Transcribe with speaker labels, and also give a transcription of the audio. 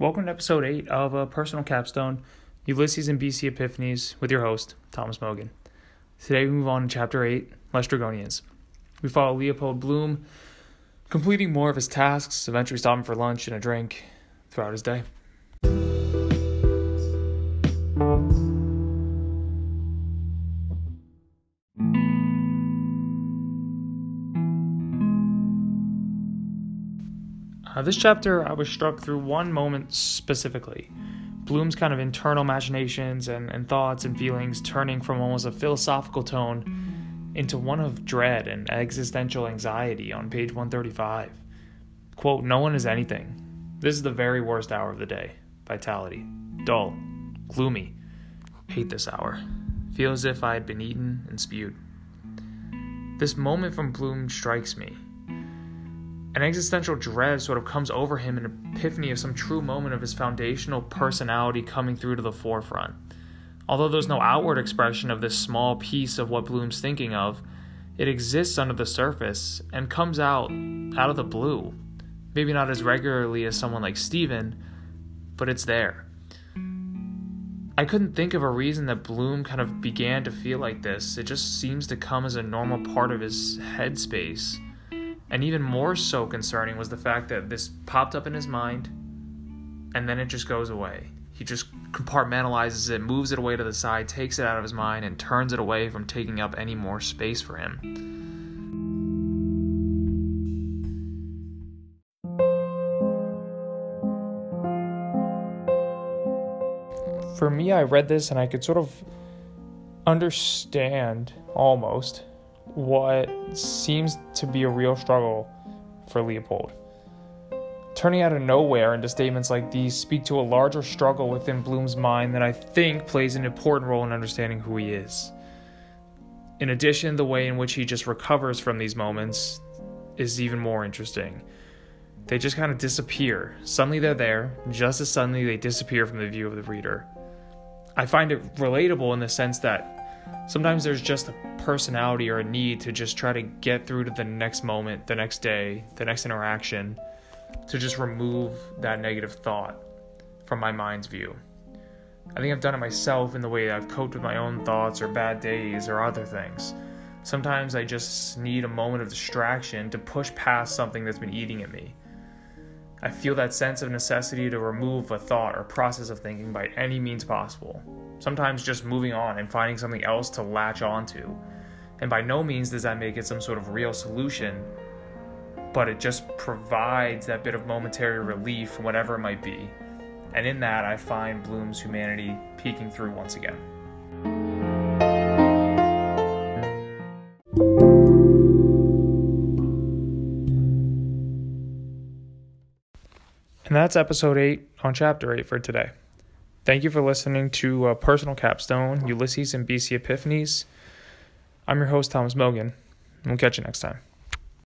Speaker 1: Welcome to episode 8 of a Personal Capstone Ulysses and BC Epiphanies with your host, Thomas Mogan. Today we move on to chapter 8 Laestrygonians. We follow Leopold Bloom completing more of his tasks, eventually stopping for lunch and a drink throughout his day. Uh, this chapter, I was struck through one moment specifically. Bloom's kind of internal machinations and, and thoughts and feelings turning from almost a philosophical tone into one of dread and existential anxiety on page 135. Quote, No one is anything. This is the very worst hour of the day. Vitality. Dull. Gloomy. Hate this hour. Feel as if I had been eaten and spewed. This moment from Bloom strikes me an existential dread sort of comes over him, in an epiphany of some true moment of his foundational personality coming through to the forefront. Although there's no outward expression of this small piece of what Bloom's thinking of, it exists under the surface and comes out out of the blue. Maybe not as regularly as someone like Stephen, but it's there. I couldn't think of a reason that Bloom kind of began to feel like this. It just seems to come as a normal part of his headspace. And even more so concerning was the fact that this popped up in his mind and then it just goes away. He just compartmentalizes it, moves it away to the side, takes it out of his mind, and turns it away from taking up any more space for him. For me, I read this and I could sort of understand almost what seems to be a real struggle for Leopold. Turning out of nowhere into statements like these speak to a larger struggle within Bloom's mind that I think plays an important role in understanding who he is. In addition, the way in which he just recovers from these moments is even more interesting. They just kind of disappear. Suddenly they're there, just as suddenly they disappear from the view of the reader. I find it relatable in the sense that sometimes there's just a personality or a need to just try to get through to the next moment, the next day, the next interaction, to just remove that negative thought from my mind's view. I think I've done it myself in the way I've coped with my own thoughts or bad days or other things. Sometimes I just need a moment of distraction to push past something that's been eating at me. I feel that sense of necessity to remove a thought or process of thinking by any means possible. Sometimes just moving on and finding something else to latch onto. And by no means does that make it some sort of real solution, but it just provides that bit of momentary relief, whatever it might be. And in that, I find Bloom's humanity peeking through once again. And that's episode 8 on chapter 8 for today. Thank you for listening to uh, Personal Capstone, Ulysses and BC Epiphanies. I'm your host, Thomas Mogan, we'll catch you next time.